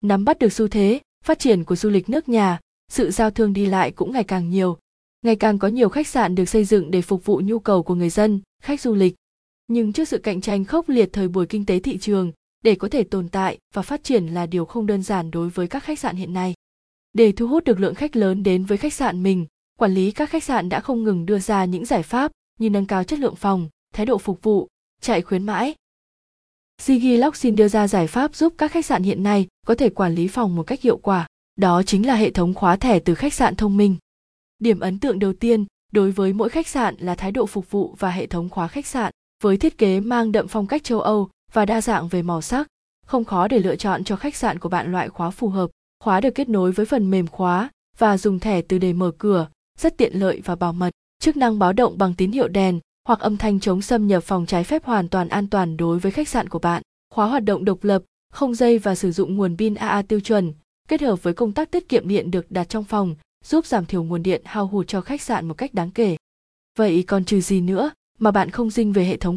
nắm bắt được xu thế, phát triển của du lịch nước nhà, sự giao thương đi lại cũng ngày càng nhiều. Ngày càng có nhiều khách sạn được xây dựng để phục vụ nhu cầu của người dân, khách du lịch. Nhưng trước sự cạnh tranh khốc liệt thời buổi kinh tế thị trường, để có thể tồn tại và phát triển là điều không đơn giản đối với các khách sạn hiện nay. Để thu hút được lượng khách lớn đến với khách sạn mình, quản lý các khách sạn đã không ngừng đưa ra những giải pháp như nâng cao chất lượng phòng, thái độ phục vụ, chạy khuyến mãi. Ziggy xin đưa ra giải pháp giúp các khách sạn hiện nay có thể quản lý phòng một cách hiệu quả, đó chính là hệ thống khóa thẻ từ khách sạn thông minh. Điểm ấn tượng đầu tiên đối với mỗi khách sạn là thái độ phục vụ và hệ thống khóa khách sạn, với thiết kế mang đậm phong cách châu Âu và đa dạng về màu sắc, không khó để lựa chọn cho khách sạn của bạn loại khóa phù hợp. Khóa được kết nối với phần mềm khóa và dùng thẻ từ để mở cửa, rất tiện lợi và bảo mật. Chức năng báo động bằng tín hiệu đèn hoặc âm thanh chống xâm nhập phòng trái phép hoàn toàn an toàn đối với khách sạn của bạn. Khóa hoạt động độc lập, không dây và sử dụng nguồn pin AA tiêu chuẩn, kết hợp với công tác tiết kiệm điện được đặt trong phòng, giúp giảm thiểu nguồn điện hao hụt cho khách sạn một cách đáng kể. Vậy còn trừ gì nữa mà bạn không dinh về hệ thống